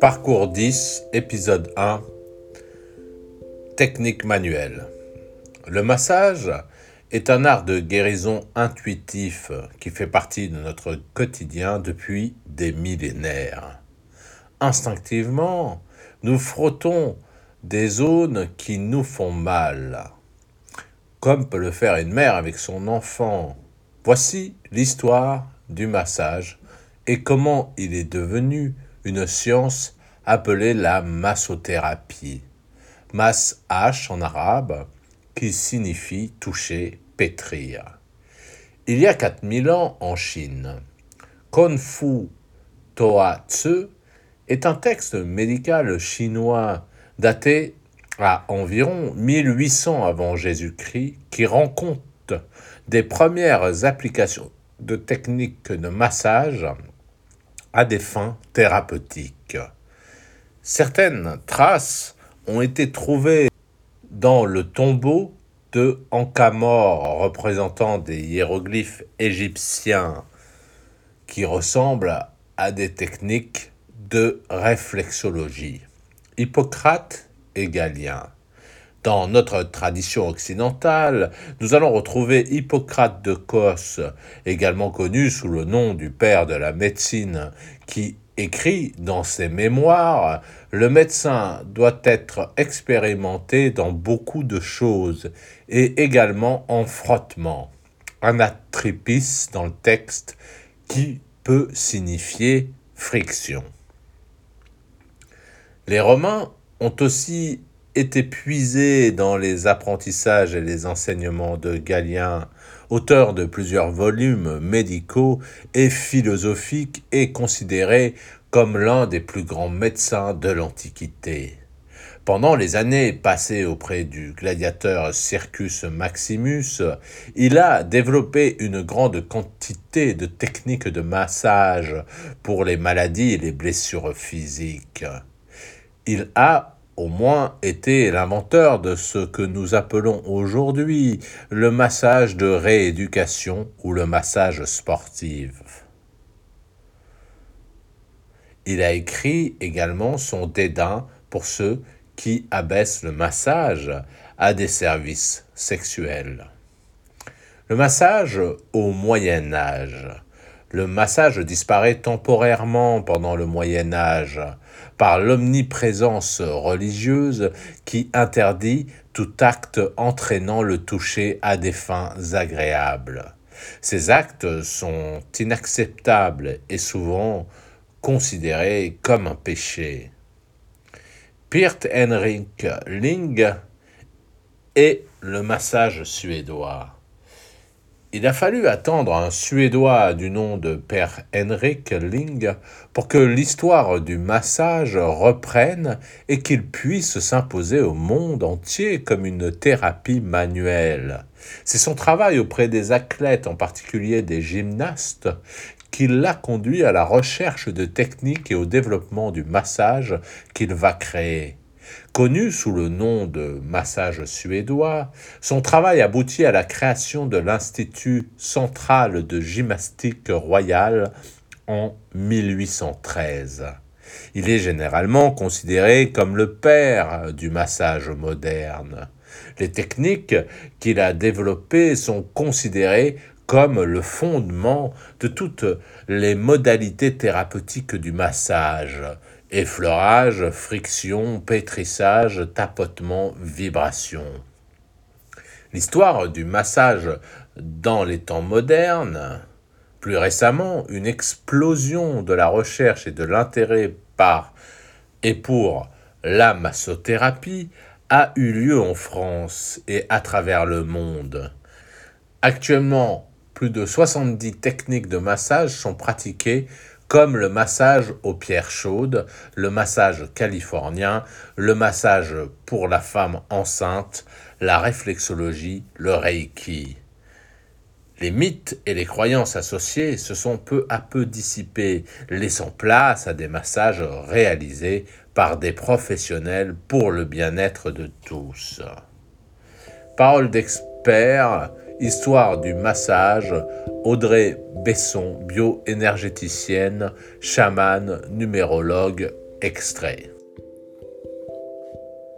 Parcours 10, épisode 1. Technique manuelle. Le massage est un art de guérison intuitif qui fait partie de notre quotidien depuis des millénaires. Instinctivement, nous frottons des zones qui nous font mal, comme peut le faire une mère avec son enfant. Voici l'histoire du massage et comment il est devenu une science appelée la massothérapie. Mas H en arabe, qui signifie toucher, pétrir. Il y a 4000 ans en Chine, Konfu Toa Tzu est un texte médical chinois daté à environ 1800 avant Jésus-Christ qui rend compte des premières applications de techniques de massage à des fins thérapeutiques. Certaines traces ont été trouvées dans le tombeau de Ankh-Mor représentant des hiéroglyphes égyptiens qui ressemblent à des techniques de réflexologie. Hippocrate et Galien. Dans notre tradition occidentale, nous allons retrouver Hippocrate de Cos, également connu sous le nom du père de la médecine, qui écrit dans ses mémoires Le médecin doit être expérimenté dans beaucoup de choses et également en frottement. Anatripis dans le texte qui peut signifier friction. Les Romains ont aussi été puisés dans les apprentissages et les enseignements de Galien, auteur de plusieurs volumes médicaux et philosophiques et considéré comme l'un des plus grands médecins de l'Antiquité. Pendant les années passées auprès du gladiateur Circus Maximus, il a développé une grande quantité de techniques de massage pour les maladies et les blessures physiques. Il a au moins été l'inventeur de ce que nous appelons aujourd'hui le massage de rééducation ou le massage sportif. Il a écrit également son dédain pour ceux qui abaissent le massage à des services sexuels. Le massage au Moyen Âge. Le massage disparaît temporairement pendant le Moyen Âge par l'omniprésence religieuse qui interdit tout acte entraînant le toucher à des fins agréables. Ces actes sont inacceptables et souvent considérés comme un péché. Pirt Henrik Ling et le massage suédois. Il a fallu attendre un Suédois du nom de Père Henrik Ling pour que l'histoire du massage reprenne et qu'il puisse s'imposer au monde entier comme une thérapie manuelle. C'est son travail auprès des athlètes, en particulier des gymnastes, qui l'a conduit à la recherche de techniques et au développement du massage qu'il va créer. Connu sous le nom de massage suédois, son travail aboutit à la création de l'Institut central de gymnastique royale en 1813. Il est généralement considéré comme le père du massage moderne. Les techniques qu'il a développées sont considérées comme le fondement de toutes les modalités thérapeutiques du massage, effleurage, friction, pétrissage, tapotement, vibration. L'histoire du massage dans les temps modernes, plus récemment, une explosion de la recherche et de l'intérêt par et pour la massothérapie a eu lieu en France et à travers le monde. Actuellement, plus de 70 techniques de massage sont pratiquées comme le massage aux pierres chaudes, le massage californien, le massage pour la femme enceinte, la réflexologie, le reiki. Les mythes et les croyances associées se sont peu à peu dissipés, laissant place à des massages réalisés par des professionnels pour le bien-être de tous. Parole d'expert, Histoire du massage, Audrey Besson, bioénergéticienne, chamane, numérologue, extrait.